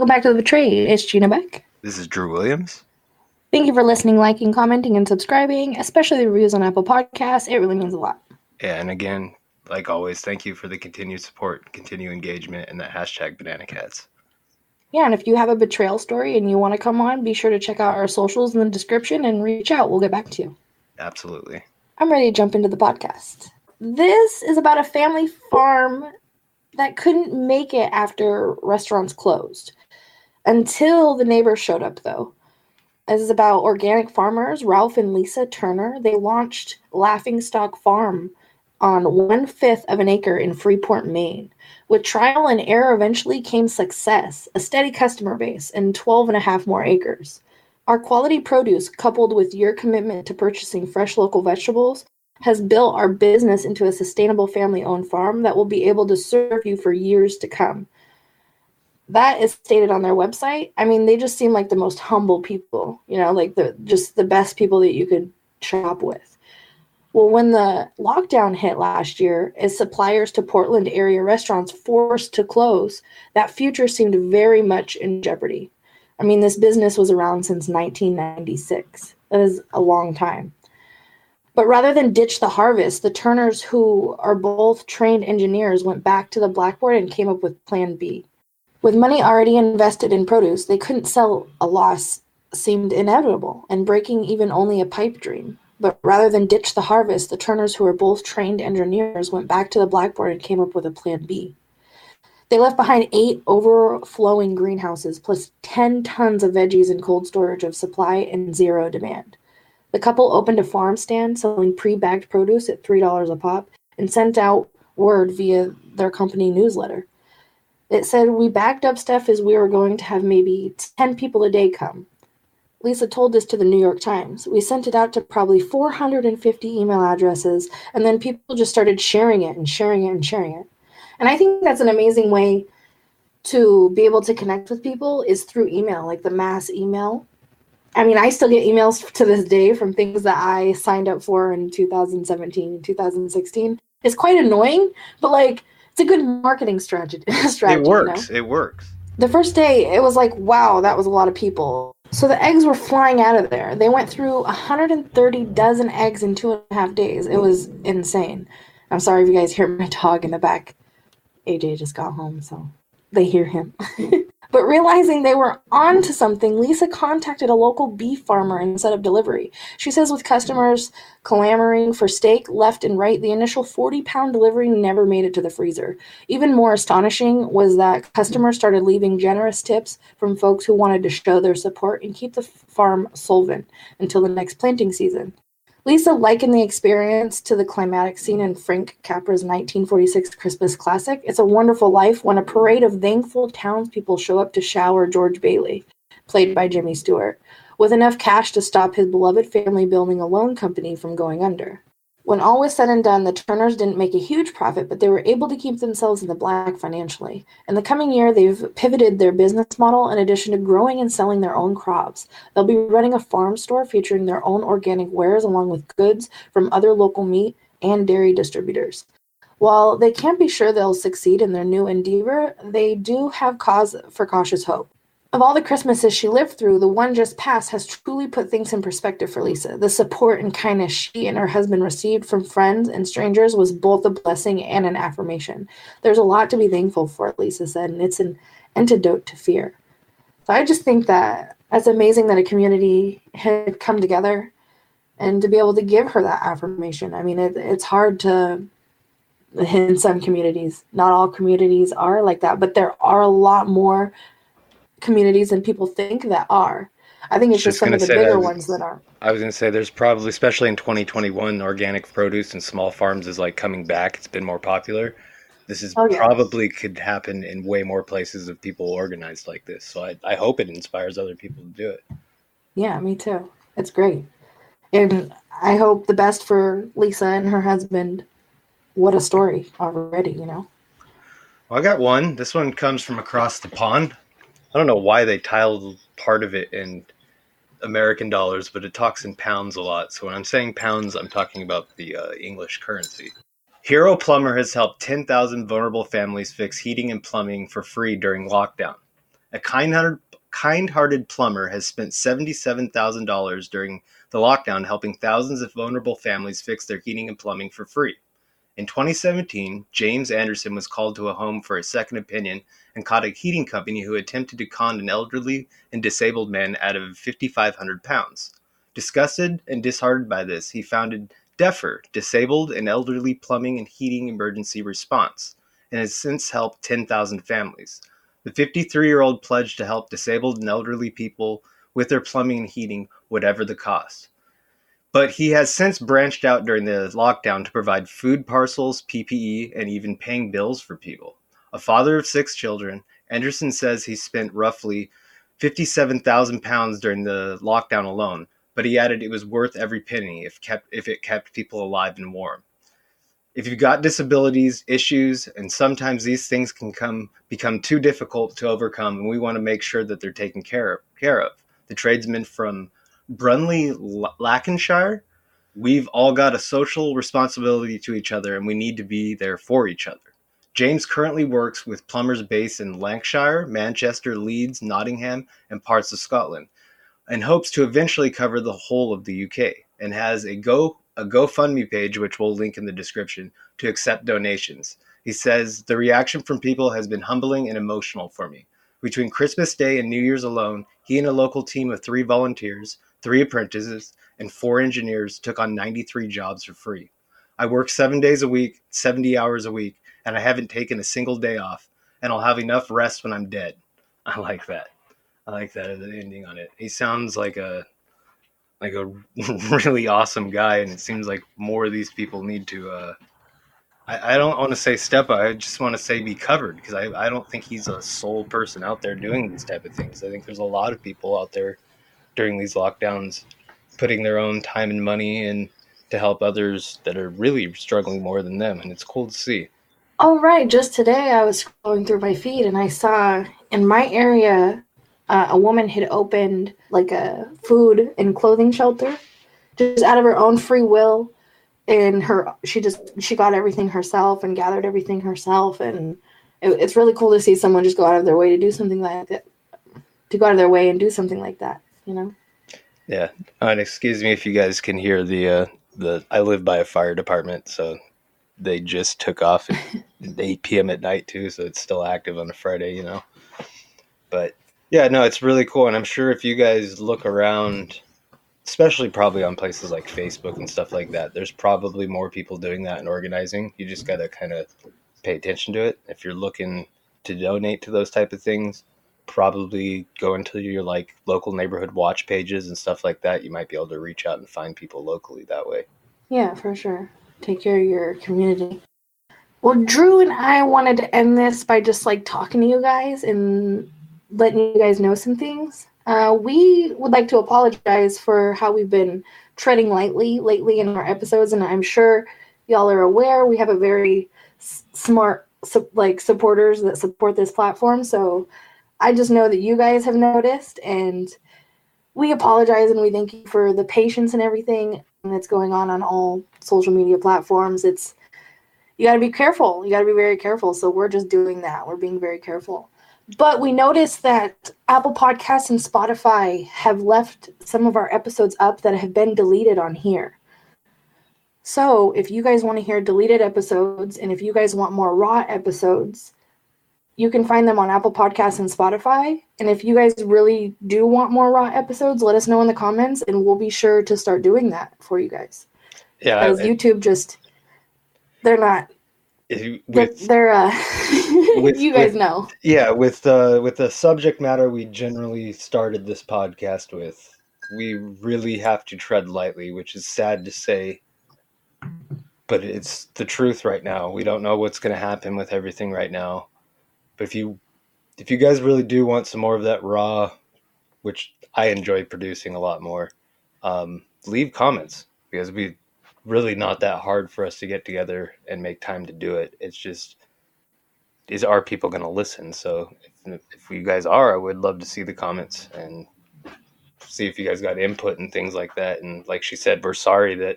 Welcome back to The Betrayed. It's Gina Beck. This is Drew Williams. Thank you for listening, liking, commenting, and subscribing, especially the reviews on Apple Podcasts. It really means a lot. Yeah, and again, like always, thank you for the continued support, continued engagement, and that hashtag banana cats. Yeah, and if you have a betrayal story and you want to come on, be sure to check out our socials in the description and reach out. We'll get back to you. Absolutely. I'm ready to jump into the podcast. This is about a family farm that couldn't make it after restaurants closed. Until the neighbors showed up, though. This is about organic farmers, Ralph and Lisa Turner. They launched Laughing Stock Farm on one fifth of an acre in Freeport, Maine. With trial and error, eventually came success, a steady customer base, and 12 and a half more acres. Our quality produce, coupled with your commitment to purchasing fresh local vegetables, has built our business into a sustainable family owned farm that will be able to serve you for years to come. That is stated on their website. I mean, they just seem like the most humble people, you know, like the just the best people that you could shop with. Well, when the lockdown hit last year, as suppliers to Portland area restaurants forced to close, that future seemed very much in jeopardy. I mean, this business was around since 1996. That is a long time. But rather than ditch the harvest, the Turners, who are both trained engineers, went back to the blackboard and came up with Plan B. With money already invested in produce, they couldn't sell a loss seemed inevitable and breaking even only a pipe dream. But rather than ditch the harvest, the Turners, who were both trained engineers, went back to the blackboard and came up with a Plan B. They left behind eight overflowing greenhouses plus 10 tons of veggies in cold storage of supply and zero demand. The couple opened a farm stand selling pre bagged produce at $3 a pop and sent out word via their company newsletter. It said, We backed up stuff as we were going to have maybe 10 people a day come. Lisa told this to the New York Times. We sent it out to probably 450 email addresses, and then people just started sharing it and sharing it and sharing it. And I think that's an amazing way to be able to connect with people is through email, like the mass email. I mean, I still get emails to this day from things that I signed up for in 2017 and 2016. It's quite annoying, but like it's a good marketing strategy. strategy It works. You know? It works. The first day, it was like, wow, that was a lot of people. So the eggs were flying out of there. They went through 130 dozen eggs in two and a half days. It was insane. I'm sorry if you guys hear my dog in the back. AJ just got home, so they hear him. but realizing they were on to something, Lisa contacted a local beef farmer set up delivery. She says with customers clamoring for steak left and right, the initial 40 pound delivery never made it to the freezer. Even more astonishing was that customers started leaving generous tips from folks who wanted to show their support and keep the farm solvent until the next planting season. Lisa likened the experience to the climatic scene in Frank Capra's 1946 Christmas classic. It's a Wonderful Life when a parade of thankful townspeople show up to shower George Bailey, played by Jimmy Stewart, with enough cash to stop his beloved family building a loan company from going under. When all was said and done, the Turners didn't make a huge profit, but they were able to keep themselves in the black financially. In the coming year, they've pivoted their business model in addition to growing and selling their own crops. They'll be running a farm store featuring their own organic wares along with goods from other local meat and dairy distributors. While they can't be sure they'll succeed in their new endeavor, they do have cause for cautious hope. Of all the Christmases she lived through, the one just past has truly put things in perspective for Lisa. The support and kindness she and her husband received from friends and strangers was both a blessing and an affirmation. There's a lot to be thankful for, Lisa said, and it's an antidote to fear. So I just think that that's amazing that a community had come together and to be able to give her that affirmation. I mean, it, it's hard to in some communities. Not all communities are like that, but there are a lot more communities than people think that are. I think it's just, Just some of the bigger that- ones that are. I was going to say there's probably, especially in 2021, organic produce and small farms is like coming back. It's been more popular. This is Oh, probably could happen in way more places if people organized like this. So I, I hope it inspires other people to do it. Yeah, me too. It's great. And I hope the best for Lisa and her husband. What a story already, you know? Well, I got one. This one comes from across the pond. I don't know why they tiled part of it in American dollars, but it talks in pounds a lot. So when I'm saying pounds, I'm talking about the uh, English currency. Hero Plumber has helped 10,000 vulnerable families fix heating and plumbing for free during lockdown. A kind-hearted, kind-hearted plumber has spent $77,000 during the lockdown helping thousands of vulnerable families fix their heating and plumbing for free. In 2017, James Anderson was called to a home for a second opinion and caught a heating company who attempted to con an elderly and disabled man out of 5,500 pounds. Disgusted and disheartened by this, he founded DEPHER, Disabled and Elderly Plumbing and Heating Emergency Response, and has since helped 10,000 families. The 53 year old pledged to help disabled and elderly people with their plumbing and heating, whatever the cost. But he has since branched out during the lockdown to provide food parcels, PPE, and even paying bills for people. A father of six children, Anderson says he spent roughly 57,000 pounds during the lockdown alone, but he added it was worth every penny if kept if it kept people alive and warm. If you've got disabilities, issues, and sometimes these things can come become too difficult to overcome, and we want to make sure that they're taken care of. Care of. The tradesmen from Burnley, Lancashire, we've all got a social responsibility to each other, and we need to be there for each other. James currently works with plumbers based in Lancashire, Manchester, Leeds, Nottingham, and parts of Scotland, and hopes to eventually cover the whole of the UK. And has a Go a GoFundMe page, which we'll link in the description, to accept donations. He says the reaction from people has been humbling and emotional for me. Between Christmas Day and New Year's alone, he and a local team of three volunteers, three apprentices, and four engineers took on 93 jobs for free. I work seven days a week, 70 hours a week, and I haven't taken a single day off, and I'll have enough rest when I'm dead. I like that. I like that an ending on it. He sounds like a like a really awesome guy, and it seems like more of these people need to. Uh, I, I don't want to say step up. I just want to say be covered because I, I don't think he's a sole person out there doing these type of things. I think there's a lot of people out there during these lockdowns putting their own time and money in to help others that are really struggling more than them, and it's cool to see. All right, just today I was scrolling through my feed and I saw in my area uh, a woman had opened like a food and clothing shelter just out of her own free will and her she just she got everything herself and gathered everything herself and it, it's really cool to see someone just go out of their way to do something like that to go out of their way and do something like that you know yeah and excuse me if you guys can hear the uh the i live by a fire department so they just took off at 8 p.m. at night too, so it's still active on a Friday, you know. But yeah, no, it's really cool, and I'm sure if you guys look around, especially probably on places like Facebook and stuff like that, there's probably more people doing that and organizing. You just got to kind of pay attention to it. If you're looking to donate to those type of things, probably go into your like local neighborhood watch pages and stuff like that. You might be able to reach out and find people locally that way. Yeah, for sure take care of your community. Well, Drew and I wanted to end this by just like talking to you guys and letting you guys know some things. Uh, we would like to apologize for how we've been treading lightly lately in our episodes, and I'm sure y'all are aware we have a very s- smart like supporters that support this platform. So I just know that you guys have noticed, and we apologize and we thank you for the patience and everything that's going on on all social media platforms. It's you got to be careful. You got to be very careful. So we're just doing that. We're being very careful. But we noticed that Apple Podcasts and Spotify have left some of our episodes up that have been deleted on here. So if you guys want to hear deleted episodes and if you guys want more raw episodes, you can find them on Apple Podcasts and Spotify. And if you guys really do want more raw episodes, let us know in the comments and we'll be sure to start doing that for you guys. Yeah, Because YouTube just they're not with, they're, they're uh with- you guys with- know. yeah with the with the subject matter we generally started this podcast with, we really have to tread lightly, which is sad to say. But it's the truth right now. We don't know what's going to happen with everything right now. But if you if you guys really do want some more of that raw, which I enjoy producing a lot more, um, leave comments because we really not that hard for us to get together and make time to do it. It's just is are people going to listen? So if, if you guys are, I would love to see the comments and see if you guys got input and things like that. And like she said, we're sorry that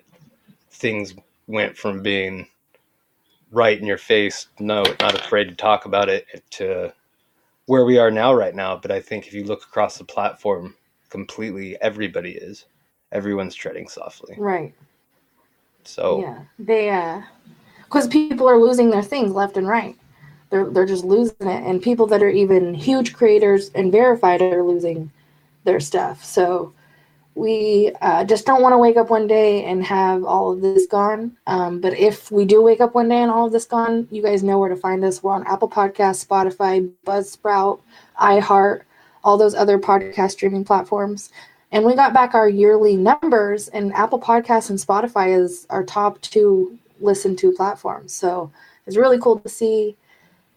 things went from being right in your face, no, not afraid to talk about it, to where we are now right now. But I think if you look across the platform, completely everybody is. Everyone's treading softly. Right. So Yeah. They uh because people are losing their things left and right. They're they're just losing it. And people that are even huge creators and verified are losing their stuff. So we uh, just don't want to wake up one day and have all of this gone. Um, but if we do wake up one day and all of this gone, you guys know where to find us. We're on Apple Podcasts, Spotify, Buzzsprout, iHeart, all those other podcast streaming platforms. And we got back our yearly numbers, and Apple Podcasts and Spotify is our top two listened to platforms. So it's really cool to see.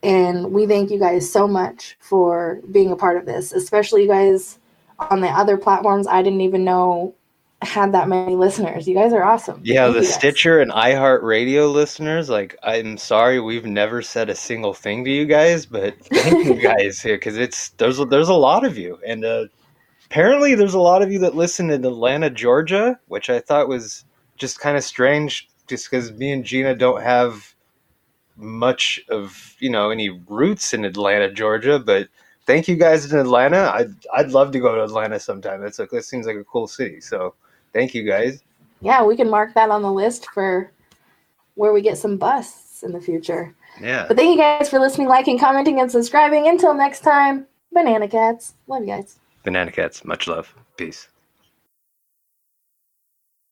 And we thank you guys so much for being a part of this, especially you guys on the other platforms I didn't even know had that many listeners. You guys are awesome. Yeah, Thank the. Stitcher and iHeart Radio listeners, like, I'm sorry we've never said a single thing to you guys, but thank you guys here because it's there's a, there's a lot of you, and uh, apparently there's a lot of you that listen in Atlanta, Georgia, which I thought was just kind of strange, just because me and Gina don't have much of you know any roots in Atlanta, Georgia, but. Thank you guys in Atlanta. I'd, I'd love to go to Atlanta sometime. It's like, it seems like a cool city. So thank you guys. Yeah, we can mark that on the list for where we get some busts in the future. Yeah. But thank you guys for listening, liking, commenting, and subscribing. Until next time, banana cats. Love you guys. Banana Cats, much love. Peace.